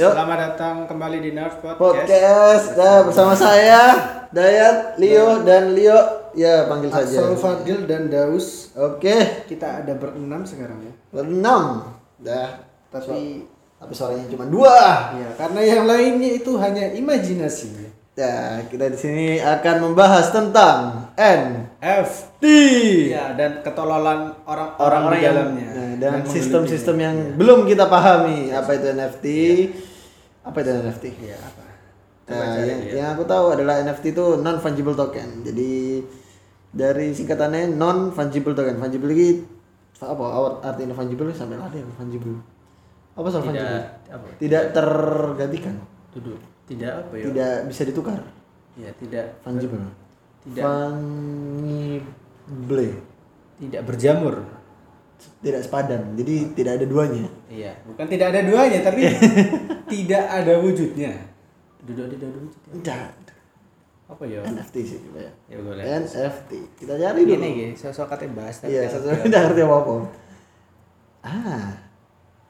Yuk. Selamat datang kembali di Nerf Podcast. Podcast ya, bersama saya Dayat, Leo dan Leo ya panggil saja. Axel Fadil dan Daus. Oke, Kita ada berenam sekarang ya. berenam. Dah, Tapi tapi suaranya cuma dua. ya karena yang lainnya itu hanya imajinasi. Ya, kita di sini akan membahas tentang NFT. Ya dan ketololan orang-orang di dalamnya. nah, dan sistem-sistem yang menelitinya. belum kita pahami apa itu NFT. Apa itu NFT? Iya apa? Coba Nah, cari yang, ya. yang aku tahu adalah NFT itu non fungible token. Jadi dari singkatannya non fungible token. Fungible lagi apa artinya fungible sampai ada yang fungible. Apa soal Tidak fungible? apa? Tidak tergantikan. Duduk. Tidak apa ya? Tidak bisa ditukar. Ya tidak Fungible. Tidak. Fungible. tidak berjamur. Tidak sepadan. Jadi tidak ada duanya. Iya, bukan tidak ada duanya tapi tidak ada wujudnya. Duduk tidak ada wujudnya. Tidak. Apa ya? NFT sih coba ya. Ya boleh. NFT. Kita cari dulu. Ini gini, sosok katanya bahas tapi Iya, ngerti tidak ngerti apa-apa. Ah,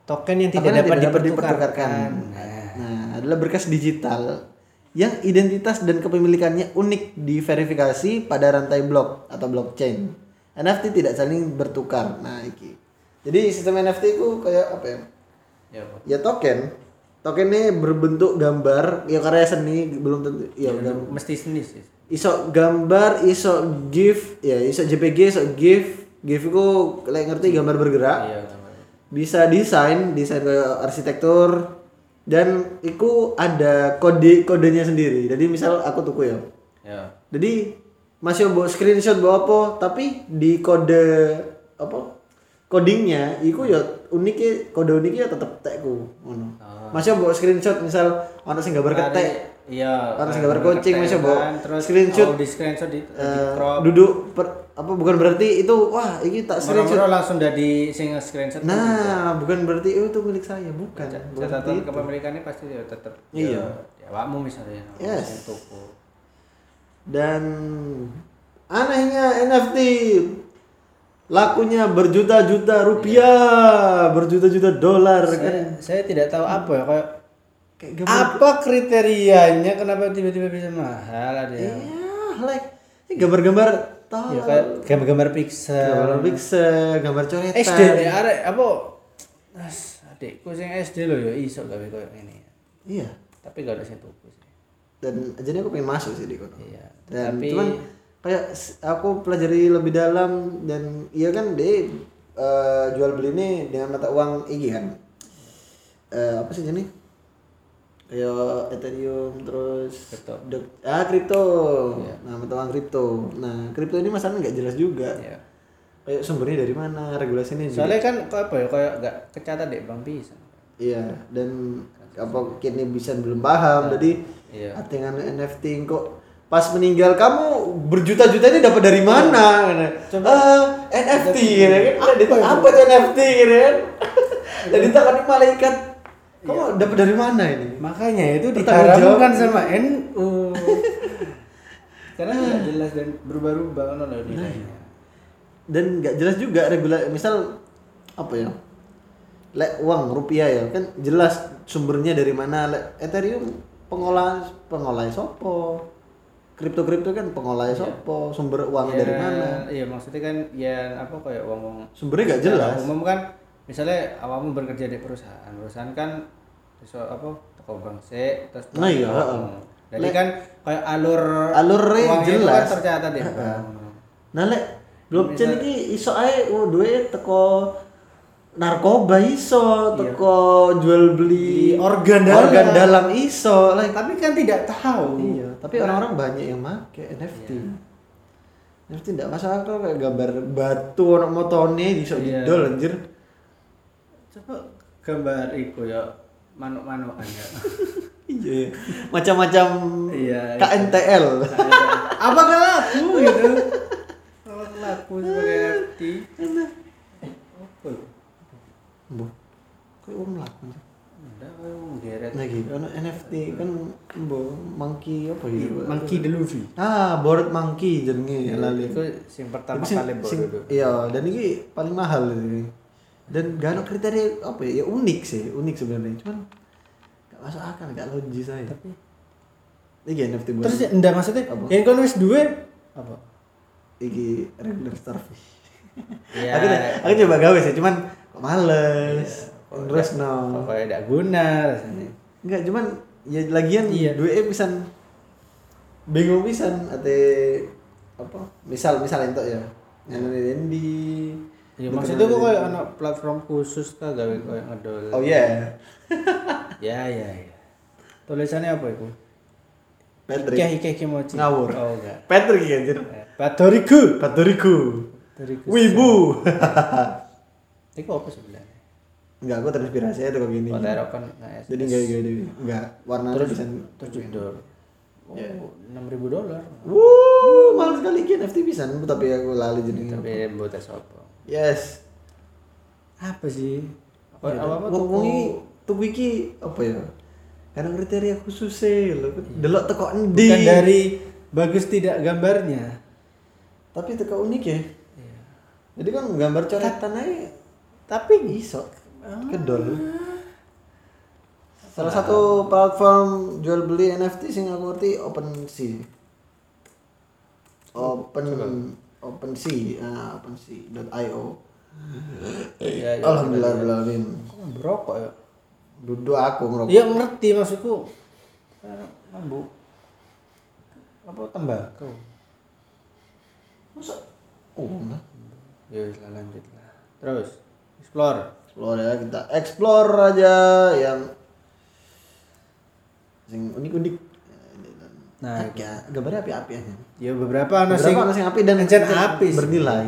token yang Token tidak yang dapat dapat dipertukarkan. Nah, Nah, adalah berkas digital yang identitas dan kepemilikannya unik diverifikasi pada rantai blok atau blockchain. NFT tidak saling bertukar. Nah, iki. Jadi sistem NFT itu kayak apa ya? ya apa? Ya token. Tokennya berbentuk gambar, ya karya seni belum tentu. Ya, gam- mesti seni sih. iso gambar, iso GIF, ya iso JPG, iso GIF. GIF itu kayak ngerti gambar bergerak. Iya, bisa desain desain kayak arsitektur dan itu ada kode kodenya sendiri jadi misal aku tuku ya Ya. jadi masih bawa screenshot bawa apa tapi di kode apa codingnya itu ya uniknya kode uniknya tetep tekku ngono Ah. masih bawa screenshot misal ono sing gambar ketek Iya. Harus kan, gambar kucing, masih bawa kan, terus screenshot. oh, di screenshot di, di eh, crop. duduk per- apa bukan berarti itu wah ini tak screenshot Moro-moro langsung dari sing screenshot. juga. nah bukan berarti oh, itu milik saya bukan catatan kepemilikannya pasti ya tetap Iya. ya, ya awakmu misalnya Yes. yang toko Dan anehnya NFT lakunya berjuta-juta rupiah, berjuta-juta dolar kan. saya, saya tidak tahu apa ya kayak Kayak apa kriterianya kenapa tiba-tiba bisa mahal ada yang Iya, like ini gambar-gambar tahu. ya kayak gambar-gambar pixel Gambar pixel, gambar coretan. SD ya ada apa Mas, adikku sing SD loh ya iso gawe koyo ini Iya. tapi gak ada sing tuku sih Dan jadi aku pengen masuk sih di kono. iya Dan tapi cuman kayak aku pelajari lebih dalam dan iya kan dia eh, jual beli ini dengan mata uang ini kan. Eh, apa sih jenis? Kayak Ethereum terus Kripto. dok- ah kripto. Nah, mata uang kripto. Nah, kripto ini masalahnya nggak jelas juga. ya. Kayak sumbernya dari mana, regulasinya juga. soalnya kan kayak apa ya kayak gak kecatat deh bang bisa Iya, dan apa kini bisa belum paham. Jadi Iya. dengan NFT kok pas meninggal kamu berjuta-juta ini dapat dari mana? Ah, NFT gitu kan. Apa apa itu NFT gitu kan? Jadi takkan malaikat. Kamu dapat dari mana ini? Makanya itu diharamkan sama NU. Karena tidak jelas dan berubah-ubah kan ada nilainya. Dan nggak jelas juga regulasi misal apa ya? Lek uang rupiah ya kan jelas sumbernya dari mana. Lek Ethereum pengolah pengolah sopo. Kripto kripto kan pengolah sopo. Sumber uang Ya, dari mana? Iya maksudnya kan ya apa kayak uang-uang Sumbernya nggak jelas. Umum kan misalnya awakmu bekerja di perusahaan, perusahaan kan so, apa toko bank sih, terus Nah, iya, heeh. Jadi kan kayak alur Alurnya uangnya itu jelas. kan tercatat di bank. Nah lek blockchain ini iso ae oh duwe teko narkoba iso, teko jual beli Di organ dalam. organ dalam iso. Like, Tapi kan tidak tahu. iya, tapi orang-orang banyak yang make NFT. NFT tidak masalah kalau kayak gambar batu orang motone iso Iya. didol anjir. Coba gambar iku ya manuk-manukan ya. Iya, iya. macam-macam Iya, iya. KNTL. Apakah laku gitu? Apakah laku sebagai NFT? Eh, apa? Bu. Kayak orang laku. Menggeret. Nah gitu, NFT kan mbo monkey apa ya? Monkey the Luffy. Ah, board monkey jenenge lali. Itu yang pertama sing- kali sing- dulu. Iya, dan ini paling mahal ini. Dan gak ada kriteria apa ya, ya unik sih, unik sebenarnya. Cuman gak masuk akal gak logis saya Tapi ini NFT buat terus enggak maksudnya Apa? yang kon wis duwe apa? iki regular starfish Iya. aku aku coba gawe sih cuman kok males terus no Pokoknya tidak guna rasanya. enggak cuman ya lagian Iya. duwe pisan bingung pisan ate apa misal misal entuk ya yang di Ya maksudnya kok kayak anak platform khusus ta gawe kayak ngedol. oh iya Ya ya ya. Tulisannya apa itu? Patrick Ike ike mochi. Ngawur. Oh enggak. Patrick ya anjir Patoriku. Patrickku Patoriku. Wibu Itu apa sebenarnya? enggak aku terinspirasi aja kok gini Kota Eropa nggak jadi enggak enggak enggak enggak warnanya terus bisa terus. Oh, Ya. enam ribu dolar. Wuh, mahal sekali ki NFT pisan, tapi aku lali jadi. Tapi buat apa? Yes. Apa sih? Apa Ya, apa wong- tuku? iki apa ya? Karena kriteria khusus e lho. Delok teko endi. Bukan dari bagus tidak gambarnya. tapi teko unik ya. Jadi kan gambar coretan aja Tapi iso kedol. Salah satu platform jual beli NFT sing aku ngerti OpenSea. Open OpenSea, ah OpenSea.io. ya, ya, Alhamdulillah alamin. Kok berokok ya? Duduk aku ngerokok. Iya ngerti maksudku. Mambu. Apa tembakau? Masa? Oh, nah. Ya lanjut lah. Terus explore. Explore ya kita explore aja yang sing unik-unik. Nah, Nah, ya, gambarnya api-api aja. Ya beberapa sing Beberapa sing api dan encen encen api bernilai.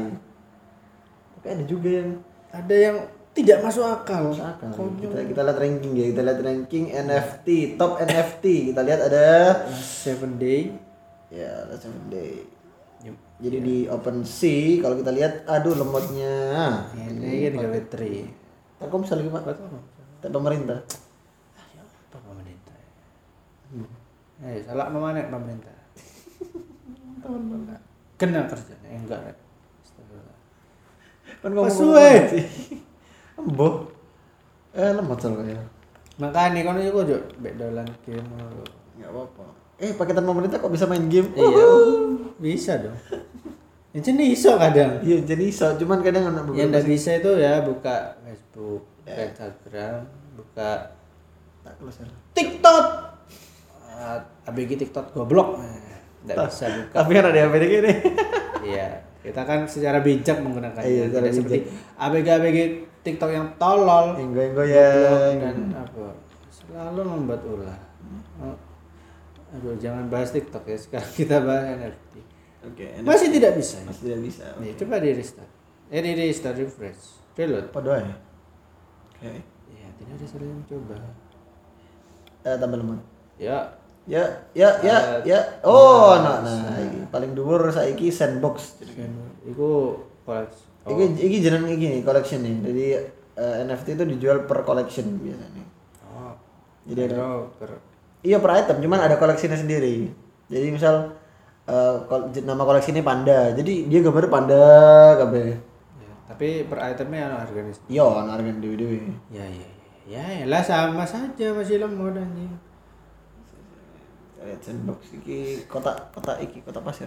Tapi ada juga yang ada yang tidak masuk akal. masuk akal. Konyol. Kita kita lihat ranking ya, kita lihat ranking NFT, top NFT. Kita lihat ada Seven day. ya Last Seven Day. Jadi di OpenSea kalau kita lihat aduh lemotnya. Ini kan gawe tri. Telkomsel lagi Pak. Tak pemerintah. Ah, ya apa pemerintah? Eh, salah mana pemerintah? Kena kerjanya, eh, enggak. Astagfirullah. Kan Pas suwe. Emboh. Eh lemot soalnya. Makanya kan itu kok bek dolan game. Enggak apa-apa. Eh paketan pemerintah kok bisa main game? Iya, bisa dong. Yang jenis iso kadang. Iya jadi iso, cuman kadang anak Yang nggak bisa itu ya buka Facebook, buka Instagram, buka tak ya. TikTok. Ah, ABG TikTok goblok. Nggak bisa buka. Tapi kan ada yang beda gini. Iya, kita kan secara bijak menggunakannya. Iya, Tidak seperti ABG ABG TikTok yang tolol Enggo-enggo goblok, ya. dan apa selalu membuat ulah. Aduh, jangan bahas TikTok ya. Sekarang kita bahas NFT. Oke, Masih tidak bisa. Ya? masih tidak bisa. Nih, coba di restart. Eh, di restart refresh. Reload. Apa ya? Oke. Iya, tidak ada salah yang coba. Eh tambah lemot. Ya, Ya, ya, ya, Eh, ya. Oh, nah, nah, nah, iki paling dhuwur saiki sandbox. kan itu koleksi. Oh, Iki iki jeneng iki nih collection nih. Jadi eh, NFT itu dijual per collection biasanya. oh. Jadi ada per- Iya per item, cuman ada koleksinya sendiri. Jadi misal kol- nama koleksi ini panda, jadi dia gambar panda kabeh. ya, tapi per itemnya anu harganya. Iya, ana harga dewe-dewe. Ya, ya, ya. Ya, lah sama saja masih lemot anjing. Lihat sandbox iki kota kota iki kota pasir.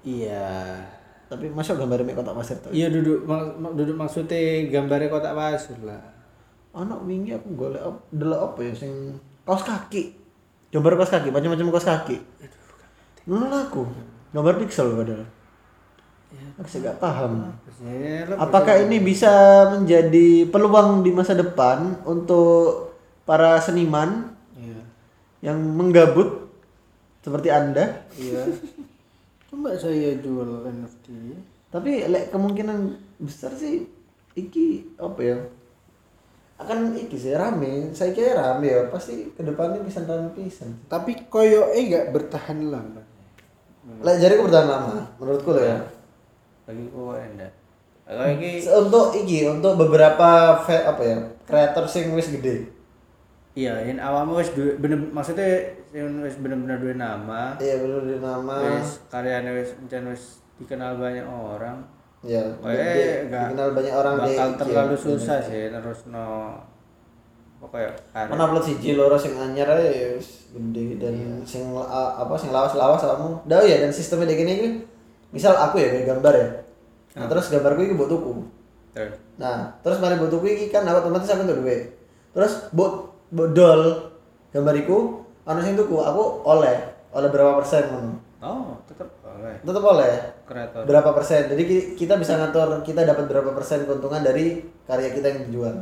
Iya. Tapi masuk gambar mek kota pasir tuh. Iya duduk mak- duduk maksudnya gambarnya kotak pasir lah. Anak wingi aku golek delok apa ya sing kaos kaki. Gambar kaos kaki, macam-macam kaos kaki. Nol aku. Gambar pixel padahal. Aku sih gak paham. Ya, Apakah ini bisa menjadi peluang di masa depan untuk para seniman Iya. yang menggabut seperti Anda? Iya. Coba saya jual NFT. Tapi lek kemungkinan besar sih iki apa ya? Akan iki sih rame. Saya kira rame ya. Pasti ke depannya bisa rame pisan. Tapi koyo eh gak bertahan lama. Lek jadi bertahan lama menurutku loh ya. Bagi ku enggak. Kalau ini Untuk iki untuk beberapa fe- apa ya? Kreator sing wis gede. iya, yang awalnya wis bener maksudnya yang wis bener-bener duwe nama, Iya bener di nama. wis karyanya wis wis dikenal banyak orang. Ya, Eh, di- nggak dikenal banyak orang di bakal ya, terlalu di susah NFT. sih terus no karya Mana upload siji loro sing anyar ae ya gede dan sing la- apa sing lawas-lawas kamu. Dah ya dan sistemnya kayak gini iki. Misal aku ya gambar ya. Nah, terus gambarku iki mbok tuku. terus Nah, terus mari mbok tuku iki kan otomatis aku entuk duit. Terus mbok mbok dol gambariku ana sing tuku, aku oleh oleh berapa persen ngono. oh tetap boleh Tetep oleh kreator berapa persen. Jadi ki- kita bisa ngatur kita dapat berapa persen keuntungan dari karya kita yang dijual.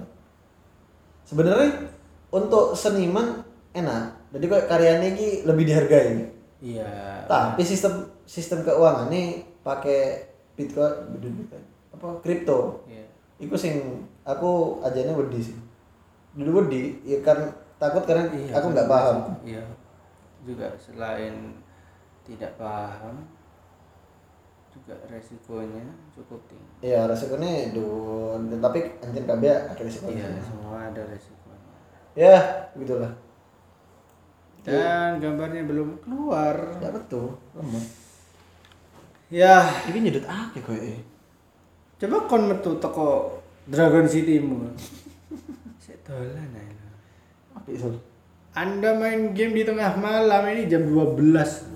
Sebenarnya untuk seniman enak. Jadi kok karyanya ini lebih dihargai. iya Tapi sistem sistem keuangan ini pakai Bitcoin, Bitcoin, apa kripto. iya Iku sing aku ajane wedi sih. Dulu wedi ya kan takut karena Iya, aku nggak paham. iya juga selain tidak paham juga resikonya cukup tinggi Iya, resikonya dun, tapi anjir KB akhirnya resikonya. iya semua ada resikonya Ya, begitulah. dan gambarnya belum keluar Ya betul, lemah. ya Ini nyedot akeh koyo. coba kon metu teko Dragon City mu saya dolan aja sol. anda main game di tengah malam ini jam 12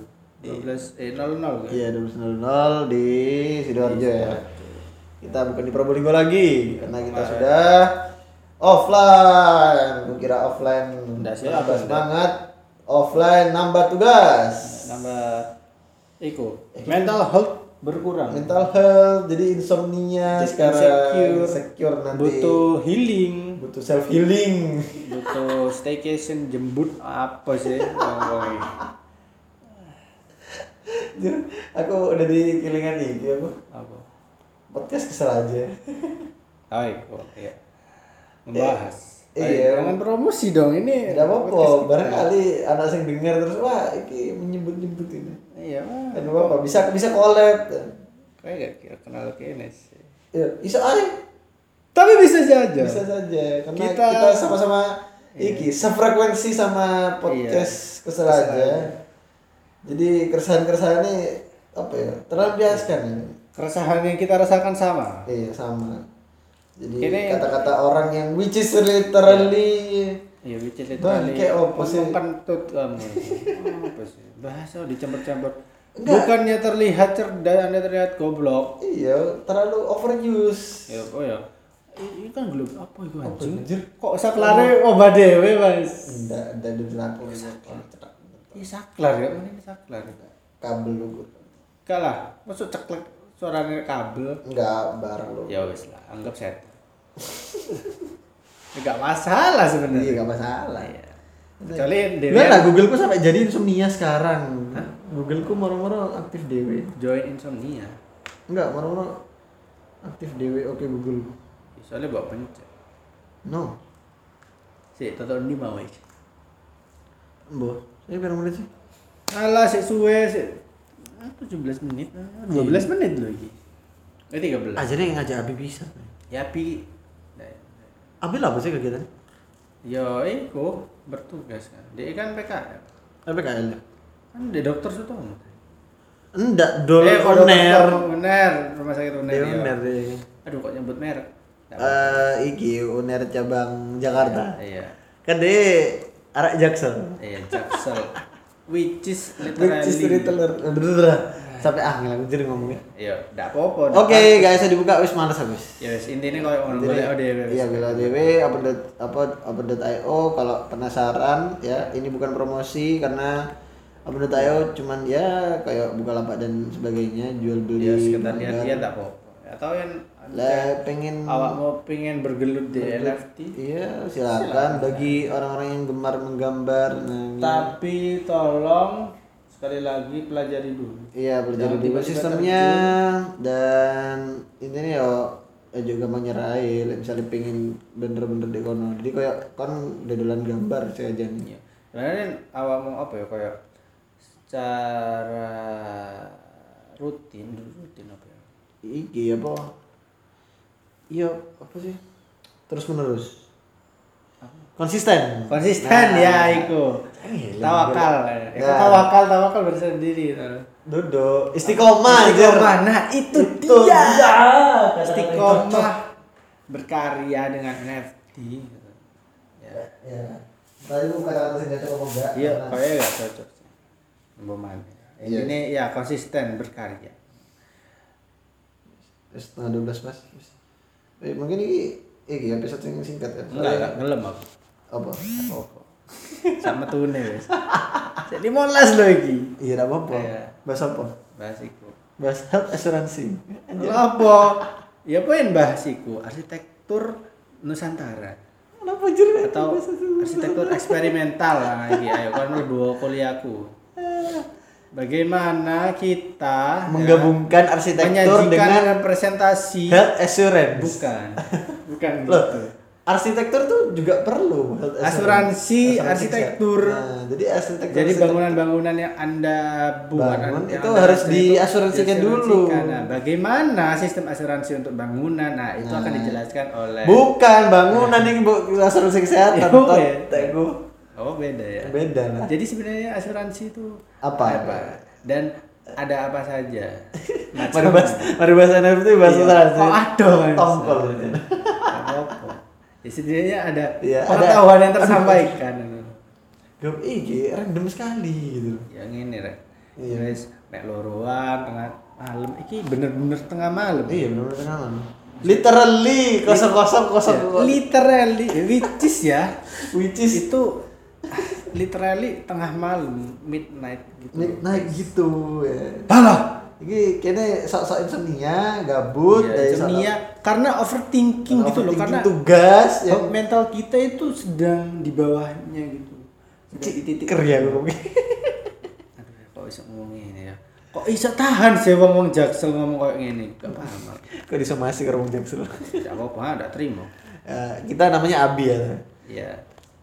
12 eh 00 kan Iya, 12.00 di Sidoarjo ya. Kita bukan di Probolinggo lagi karena kita sudah offline. Gue kira offline. Nggak siap, Nambah nggak. semangat. Offline nambah tugas. nambah iku mental health berkurang Mental health jadi insomnia Jadi sekarang insecure. insecure nanti butuh healing butuh self healing. butuh staycation jembut apa sih ini? aku udah di kilingan nih, aku apa podcast kesel aja. oh iya iya membahas Iya. Ayo, jangan promosi dong ini Tidak podcast apa-apa, barangkali anak sing denger terus wah iki menyebut-nyebut ini. iya mah Kan apa bisa bisa collab. kayak gak kira kenal kene sih Ya, iso aja. tapi bisa saja Bisa saja karena kita, Kita- sama-sama iki sefrekuensi sama podcast kesel aja. Jadi keresahan-keresahan ini apa ya? Terlampiaskan ini. keresahan yang kita rasakan sama Iya, sama. Jadi Ini- kata-kata orang yang which is literally iya which is literally kayak apa sih? kentut kamu apa sih bahasa dicampur-campur bukannya terlihat cerdas anda terlihat goblok iya terlalu overuse. ya oh ya ini kan belum apa itu anjing anjir? kok saklare obat dewe mas Enggak, ada di cetak ini saklar ya ini saklar kabel lu. kalah masuk ceklek suaranya kabel Enggak bareng lu. ya wes lah anggap set Enggak masalah Iya, sebenarnya enggak masalah. Iya. kecuali Enggak lah, Google ku sampai jadi insomnia sekarang. Google ku moro-moro aktif dewe. join insomnia Enggak, moro-moro aktif dewe oke Google. soalnya bawa pencet No. sih tonton di mau Mbok, ini berapa menit sih? Alah sih suwe sih Ah, 17 menit, ah, 12 menit loh iki. Eh 13. Aja nih ngajak Abi bisa. Ya pi Abi lah apa sih kegiatan? Yo iku bertugas kan. Dia kan PKL. PKL ya? Kan dia dokter Sutomo. Enggak, dol Eh, dokter Uner, rumah sakit Uner. Dia ya. oner deh. Aduh kok nyebut merek. Eh, iki uner cabang Jakarta. apa-apa. Iya. Kan dia arak Jaksel. Iya, Jaksel. Which is Which is literally. sampai ah ngilang jadi ngomongnya. Iya, enggak apa-apa. Oke, guys, saya dibuka wis males habis. Ya wis intinya kalau ngono boleh ODW. Iya, bila DW update apa update.io kalau penasaran ya, ini bukan promosi karena update.io cuman ya kayak buka lapak dan sebagainya, jual beli. Ya sekedar lihat-lihat apa-apa. Atau yang Lah pengen awak mau pengen bergelut di NFT Iya, silakan bagi orang-orang yang gemar menggambar. Nah, tapi tolong sekali lagi pelajari dulu. Iya, pelajari dulu sistemnya. dan intinya yo eh, juga menyerai misalnya pengen bener-bener di kono. Jadi kayak kan dodolan gambar saya aja nih. Iya. sebenarnya awak mau apa ya kayak secara rutin rutin apa ya? Iki apa iya apa sih? Terus menerus konsisten. Konsisten Nah. ya iku. Eh, tawakal. ya Nah. tawakal tawakal bersendiri Dodo istiqomah aja istiqomah nah itu, Itu dia. dia. istiqomah. Berkarya dengan NFT gitu. ya. Ya. Tadi itu kata-kata sing cocok apa enggak? iya kayaknya nggak cocok sih. Boman Iya. ini ya konsisten berkarya. Setengah 12 Mas. Wis. Eh, mungkin ini iki episode yang singkat ya. enggak enggak ngelem aku Apa? apa sama tune wes jadi molas loh iki Iya, enggak apa-apa. Iya. Bahas apa? bahas iku Bahas health asuransi. apa ya poin bahas iku arsitektur Nusantara Kenapa anjir? atau arsitektur eksperimental lah iki ayo kan dua kuliahku bagaimana kita Menggabungkan ya, arsitektur dengan representasi health assurance. bukan bukan Loh, gitu arsitektur tuh juga perlu health Asuransi Asuransi arsitektur. Nah, jadi arsitektur jadi bangunan-bangunan yang anda buat Bangun yang itu Anda harus diasuransikan dulu. Nah, bagaimana sistem asuransi untuk bangunan? Nah, itu akan dijelaskan oleh Bukan bangunan ini bu asuransi kesehatan. Ya, ya. Oh, beda ya. Beda lah. Jadi sebenarnya asuransi itu Apa? Dan ada apa saja? Mari bahas, mari bahas NFT, bahas Iya. asuransi. Oh, ada. Tompol. Apa-apa. Ya, setidaknya ada Iya, ada- pengetahuan yang tersampaikan. Gak iki random sekali gitu. yang ini rek Iya. wes mek loroan tengah malam iki bener-bener tengah malam Iya benar-benar kenalan. Literally kosong kosong kosong. Ya, literally which is ya Which is itu literally tengah malam midnight gitu midnight gitu ya. Balah. Iki kene sok-sok insomnia, gabut, Iya, dari insomnia karena overthinking gitu loh karena tugas yang mental kita itu sedang di bawahnya gitu sedang di titik kerja gue aduh kok bisa ngomong ini ya kok bisa tahan sih wong wong jaksel ngomong kayak gini gak paham. Kok disomasi ke rumah jaksel? Tidak apa-apa, tidak terima. Ya, kita namanya Abi ya. Iya.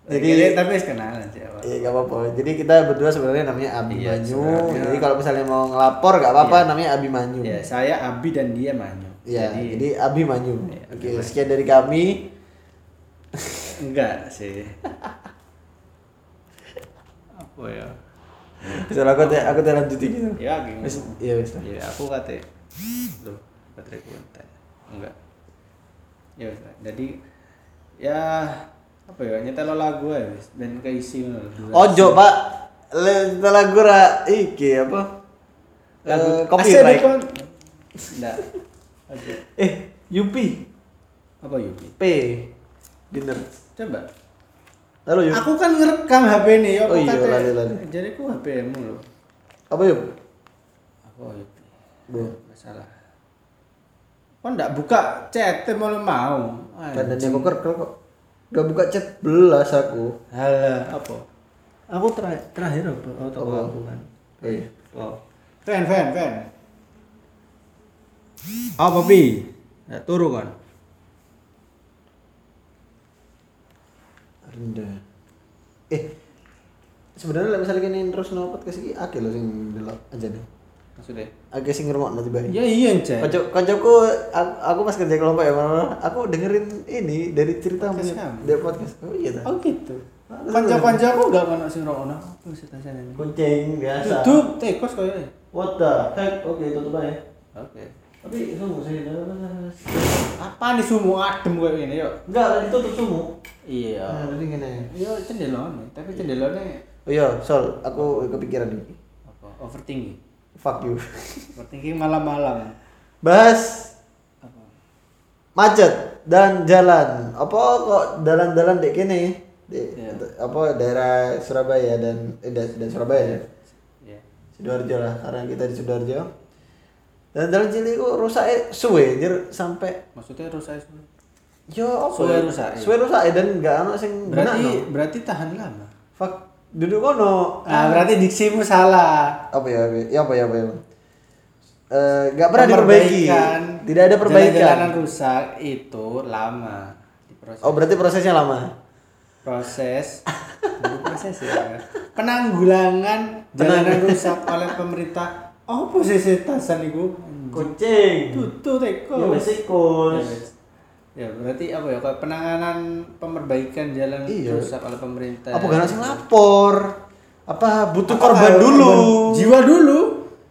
Jadi- Jadi tapi wis kenalan sih. Iya gak apa-apa. Jadi kita berdua sebenarnya namanya Abi Iya, Manyu. sebenarnya. Jadi kalau misalnya mau ngelapor gak apa-apa namanya Abi Manyu. Ya, saya Abi dan dia Manyu. Iya, Jadi jadi Abi Manyu. Iya, Oke, sekian dari kami. enggak sih. apa ya? Bisa aku teh aku teh lanjutin gitu. Ya. Wis, iya wis. lah. Ya aku kate. Loh, baterai konten. Enggak. Ya. Jadi ya apa ya nyetel lagu ya ben keisi. Ojo, Pak. Le lagu ra iki apa? lagu Eh, copyright. Asal dikon- Enggak. Eh, Yupi. Apa Yupi? P. Dinner. Coba. Halo Yup. Aku kan ngerekam HP ini, ya Oh iya, lali, lali. Jadi aku HP-mu loh. Apa Yup? Apa Yupi? Bu. Masalah. Kok enggak buka chat mau mau? Badannya kok kerkel kok. Gak buka chat belas aku. Halah, apa? Aku terakhir terakhir apa? Oh, toko Apa? aku kan. Oh iya. Oh. Fan, fan, fan. Apa pi? Ya, turu kan. rendah eh sebenarnya misalnya kene terus no podcast iki akeh lho sing delok aja nih Maksudnya? akeh sing ngrungokno tiba Ya iya, Cek. Kocok kocokku aku, aku pas kerja kelompok ya malah aku dengerin ini dari cerita kamu? dari podcast oh iya Oh gitu. Kanca-kanca aku enggak ono sing rokono. Aku wis tasane. kucing biasa Tutup, tekos kayaknya. what the heck oke tutup aja Oke. tapi sungguh saya Apa nih sumu adem kayak gini yuk? enggak lagi tutup sumuk Iya. nah gini Iya cendelone, tapi cendelone oh iya sol aku kepikiran ini apa? Overthinking. Fuck you Overthinking malam-malam. bahas Apa? macet dan jalan apa kok jalan-jalan dek kene di Iya. apa daerah Surabaya dan eh, da- dan Surabaya ya Ya. sidoarjo lah karena kita di sidoarjo dan jalan cilik itu rusak suwe anjir sampai Maksudnya rusak itu. yo apa Suwe ya? rusak, iya. suwe rusak dan nggak ono sing Berarti benakno. berarti tahan lama. fuck duduk kono. Ah, berarti diksimu salah. apa ya apa ya? Ya apa ya apa ya? Eh, nggak pernah diperbaiki. Tidak ada perbaikan. Jalan-jalanan rusak itu lama. Diproses. oh berarti prosesnya lama? Proses. Bukan proses ya. Penanggulangan jalanan rusak oleh pemerintah. Apa sih setasan itu kucing. Tutup teko ya ikus. Ya berarti apa ya kayak penanganan perbaikan jalan Iya. rusak oleh pemerintah apa gak sing lapor apa butuh Apa korban kayak dulu korban jiwa dulu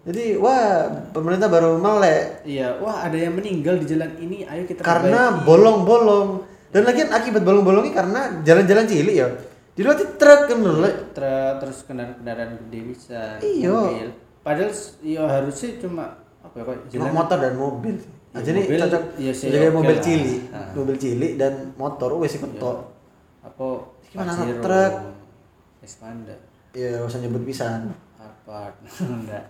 jadi wah pemerintah baru melek iya wah ada yang meninggal di jalan ini ayo kita karena bolong-bolong Dan lagi akibat bolong-bolongnya karena jalan-jalan cilik ya. Di luar truk kan Lek. Tra- terus kendaraan-kendaraan gede bisa Iya. padahal ya harusnya cuma apa ya Cuma jalan- motor dan mobil sih. Ya, Aja nih mobil, cocok ya sih, jadi oke mobil lah. cilik, Ah. mobil cilik dan motor wes ikut Ya. apa Gimana truk? Expander Ya usah nyebut pisan. apa enggak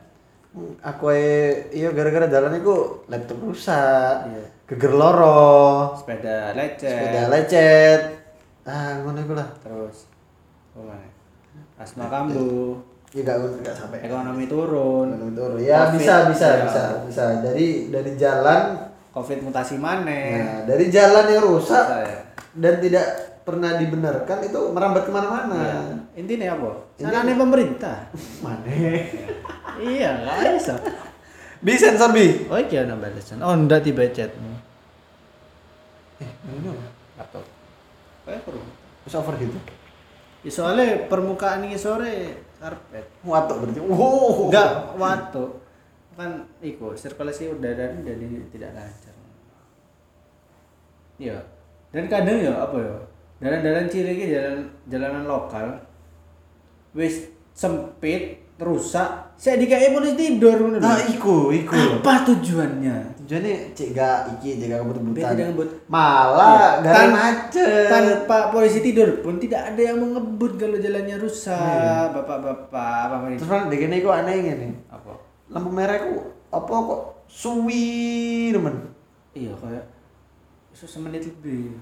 Aku ae iya gara-gara jalan iku laptop rusak. Iya. Geger loro. sepeda lecet Sepeda lecet. Ah, ngono iku lah. terus mana asma kambuh Ya gak gak sampai. ekonomi turun Ekonomi turun. Ya Covid, bisa bisa ya. bisa bisa. Dari dari jalan covid mutasi mana nah, dari jalan yang rusak Saya. dan tidak pernah dibenarkan itu merambat ke mana-mana. Ya. intinya apa Intinya- pemerintah Mana? iya nggak bisa Bi sensor bi. oh iya nambah balasan oh enggak tiba chatmu Eh, apa? laptop kayak perlu Terus over gitu. ya, soalnya permukaan ini sore karpet Watok berarti. Wow. enggak waktu kan iku sirkulasi udara jadi tidak lancar iya dan kadang ya apa ya jalan-jalan cilik jalan jalanan lokal wis sempit rusak saya dikasih polisi tidur. Nah, iku, iku. apa tujuannya Tujuannya cek gak iki, cek gak ngebut. Malah Iya. gara Tan- macet. tanpa polisi tidur pun tidak ada yang mau ngebut kalau jalannya rusak Iya. bapak-bapak apa ini Terus kan dek iku aneh ngene. apa Lampu merah ku apa kok suwi temen. iya kayak semenit lebih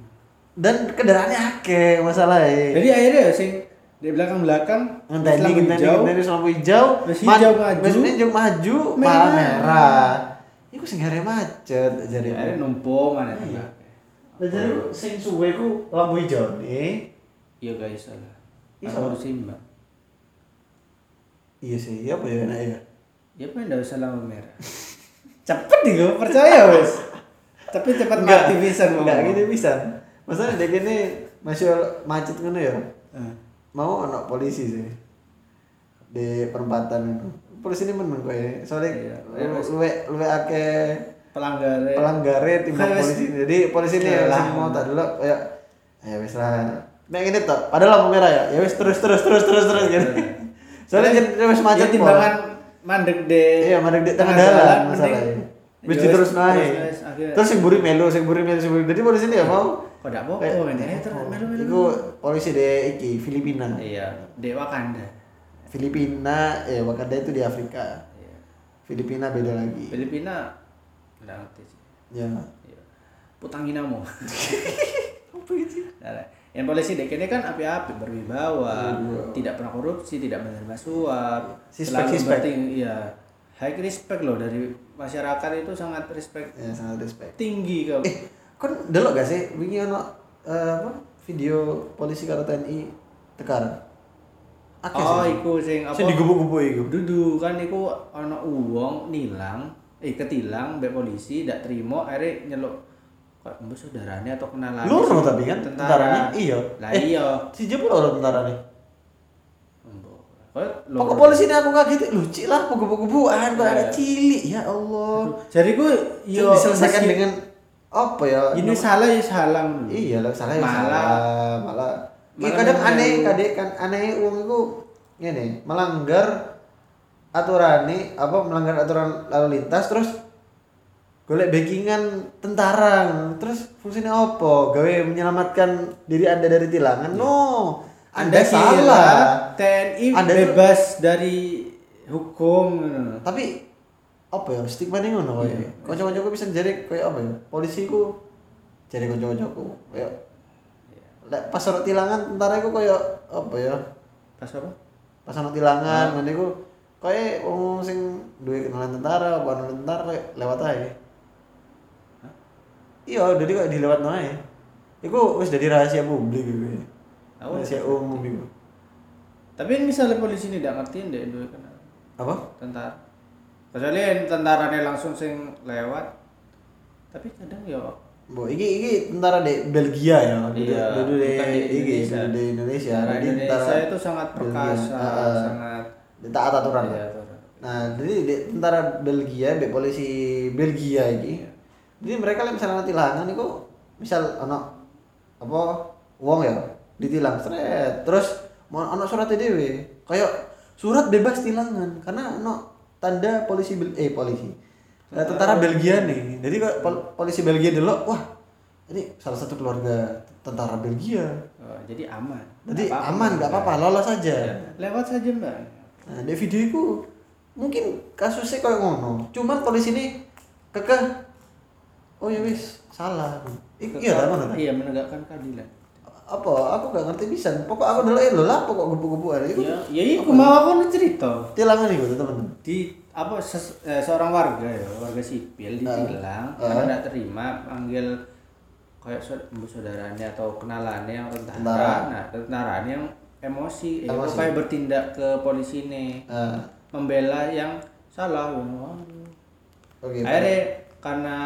Dan kendaraannya akeh masalahnya. jadi akhirnya ya sing di belakang belakang ngenteni ngenteni ngenteni lampu hijau hijau maju. maksudnya hijau maju Merah. malah merah iku sing hari macet jadi jadi numpung mana Iya. juga jadi sing suwe ku lampu hijau nih iya guys salah Iya, iya harus imbang iya sih iya apa ya enak ya? Ya apa enggak usah lampu merah. Cepet nih gue percaya wes tapi cepat mati bisa enggak gini bisa masalahnya dek ini masih macet ngono ya. Eh, mau anak polisi sih. Di perempatan itu polisi ini menang ya soalnya Iya. lu luwe luwe akeh pelanggar pelanggare timbang polisi jadi polisi ini ya sing mau tak dulu kayak ya wis lah nek ini tuh padahal lampu merah ya ya wis terus terus terus terus terus gitu soalnya jadi wis macet ya timbangan mandek deh iya mandek di tengah jalan masalahnya wis ya wes, naik terus, terus sing buri melu sing buri melu sing buri jadi polisi ini ya mau kok apa kayak- ini eh terus melu melu Iku polisi di iki Filipina iya di Wakanda Filipina eh Wakanda itu di Afrika iya Filipina beda lagi Filipina enggak ngerti sih ya Iya. Putanginamu. apa itu Nah, yang polisi dek ini kan api-api berwibawa, tidak pernah korupsi, tidak menerima suap, Sispek, selalu sispek. berting- iya. High respect loh dari masyarakat itu sangat respect ya sangat respect tinggi kau. Eh, kan delok gak sih wingi ono eh, apa video polisi karo TNI tekar. Akeh oh, sih. iku sing apa? Sing digubuk-gubuk iku. Dudu kan iku ana uang nilang, eh ketilang mbek polisi ndak terima akhirnya nyeluk kok mbok saudarane atau kenalan Loro tapi kan tentaranya iya. Lah Eh, iya. Si jebul loro tentarane. Mbok. Kok polisi ini aku kaget lucu lah gubuk-gubukan kok ada Iya. cilik ya Allah. Jadi gue Yo diselesaikan dengan apa ya? ini salah ya salah. Iya lah salah ya Malah- salah. Malah Iya kadang aneh kadang kan aneh uang itu ngene melanggar aturan nih apa melanggar aturan lalu lintas terus golek backingan tentara terus fungsinya apa? Gawe menyelamatkan diri anda dari tilangan? No. Anda, kira salah. TNI Anda bebas dari hukum. tapi apa ya stigma nih ngono Iya. koyo kanca-kancaku bisa jadi kayak apa ya polisi ku jadi kanca-kancaku kayak lek pas ono tilangan tentara iku kayak apa ya? Pas apa? pas ono tilangan ngene iku kayak wong sing duwe kenalan tentara apa ono tentara kayak lewat ae. Iya jadi kayak dilewat ae. Iku wis jadi rahasia publik gitu Aku rahasia umum iku. Tapi misalnya polisi ini tidak ngertiin deh dua kenal apa? Tentara. Kecuali yang tentaranya langsung sing lewat. Tapi kadang ya Bo, iki iki tentara di Belgia ya. Iya, Dulu di di iki di Indonesia. tentara Jadi Indonesia itu sangat perkasa, Heeh. sangat Di taat aturan. Iya, aturan. Nah, jadi di tentara Belgia, be polisi Belgia iki. Iya. Jadi mereka lek misalnya tilangan iku misal ono apa wong ya ditilang seret terus mau ono surat dhewe kayak surat bebas tilangan karena ono tanda polisi eh polisi Eh, tentara Belgia nih jadi kok pol- polisi Belgia dulu wah ini salah satu keluarga tentara Belgia Oh, jadi aman. jadi Nggak apa-apa. aman nggak apa-apa lolos aja Ya, lewat saja mbak. Nah, di video itu mungkin kasusnya kayak ngono. Cuman polisi ini kekeh oh ya wis salah. Iya tak mana? Iya menegakkan keadilan. Apa? Aku gak ngerti bisa. Pokok aku dulu lho lah pokok gubu-gubu ada itu. Ya, ya iku mau aku cerita. Tilangan itu teman. Di apa ses- eh, seorang warga ya, warga sipil ditilang Ah. karena tidak terima panggil kayak saud- saudaranya atau kenalannya yang tentara. Tentara. Nah, tentaranya yang emosi, eh, Emosi. kayak bertindak ke polisi ini Ah, membela yang salah. Wah. Oke. akhirnya karena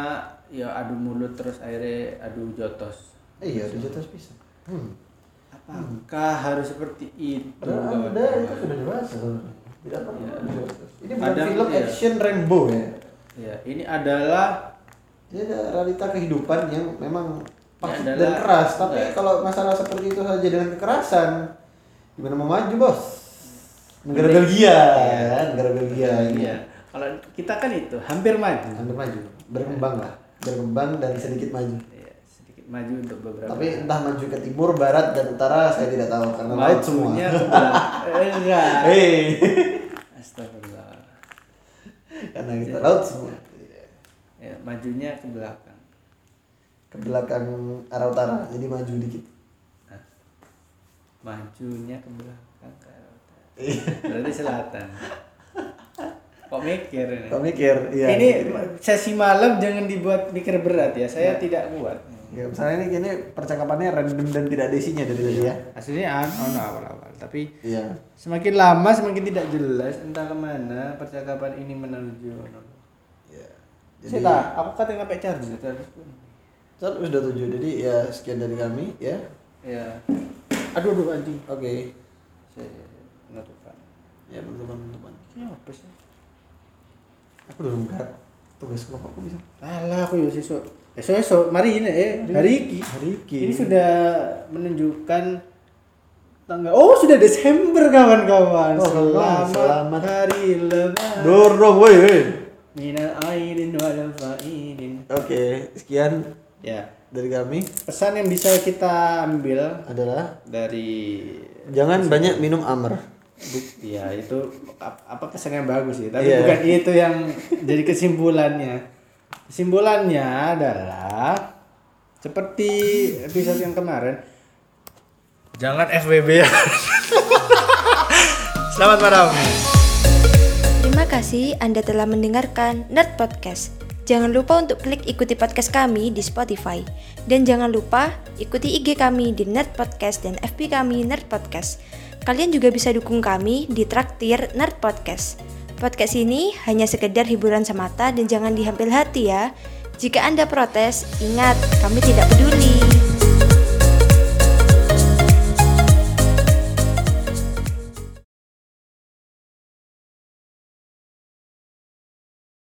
ya adu mulut terus akhirnya adu jotos Eh, iya, udah jatuh bisa. Hmm. apakah harus seperti itu kawan-kawan? Anda itu sudah dewasa. sebenarnya. Tidak perlu. Iya. Ini bukan Kadang, film iya. action rainbow ya. ya ini adalah Ini ada realita kehidupan yang memang pahit Ini dan adalah- keras. Tapi enggak. kalau masalah seperti itu saja dengan kekerasan, gimana mau maju bos? Negara Ini- Belgia, Iya. kan? negara Belgia. ini. iya kalau kita kan itu hampir maju Hampir maju, berkembang lah, berkembang dan sedikit maju. Maju untuk beberapa Tapi entah maju ke timur, barat, dan utara saya tidak tahu karena laut semua. majunya ke belakang Eh, enggak. Hei, astagfirullah. Karena kita laut semua. ya majunya ke belakang. Ke belakang arah utara, jadi maju dikit. Nah, majunya ke belakang ke arah utara. Iya. berarti selatan. Kok mikir ini? Kau mikir, iya. ini sesi malam jangan dibuat mikir berat ya. Saya tidak kuat Ya, misalnya ini kini percakapannya random dan tidak ada isinya dari tadi ya. aslinya an oh, no, awal-awal tapi Iya. semakin lama semakin tidak jelas entah ke mana percakapan ini menuju Iya. saya tak aku kata ngapain pun Kan sudah tujuh, jadi ya sekian dari kami ya. ya aduh aduh anjing Oke. saya penutupan Ya penutupan penutupan. ini apa sih Aku udah menggarap tugas kelompokku bisa. alah aku ya sesuk esok esok mari ini eh hari ini Hari ini. ini sudah menunjukkan tanggal oh sudah Desember kawan-kawan Oh, selamat, selamat. hari lebaran Dorong woi. woi. minal aidin wal faidin Oke, sekian ya dari kami pesan yang bisa kita ambil adalah dari jangan banyak minum amer. ya itu ap- apa pesan yang bagus sih tapi Iya. bukan itu yang jadi kesimpulannya kesimpulannya adalah seperti episode yang kemarin jangan FWB ya selamat malam Terima kasih Anda telah mendengarkan Nerd Podcast. Jangan lupa untuk klik ikuti podcast kami di Spotify. Dan jangan lupa ikuti IG kami di Nerd Podcast dan FB kami Nerd Podcast. Kalian juga bisa dukung kami di Traktir Nerd Podcast. Podcast ini hanya sekedar hiburan semata dan jangan diambil hati ya. Jika Anda protes, ingat kami tidak peduli.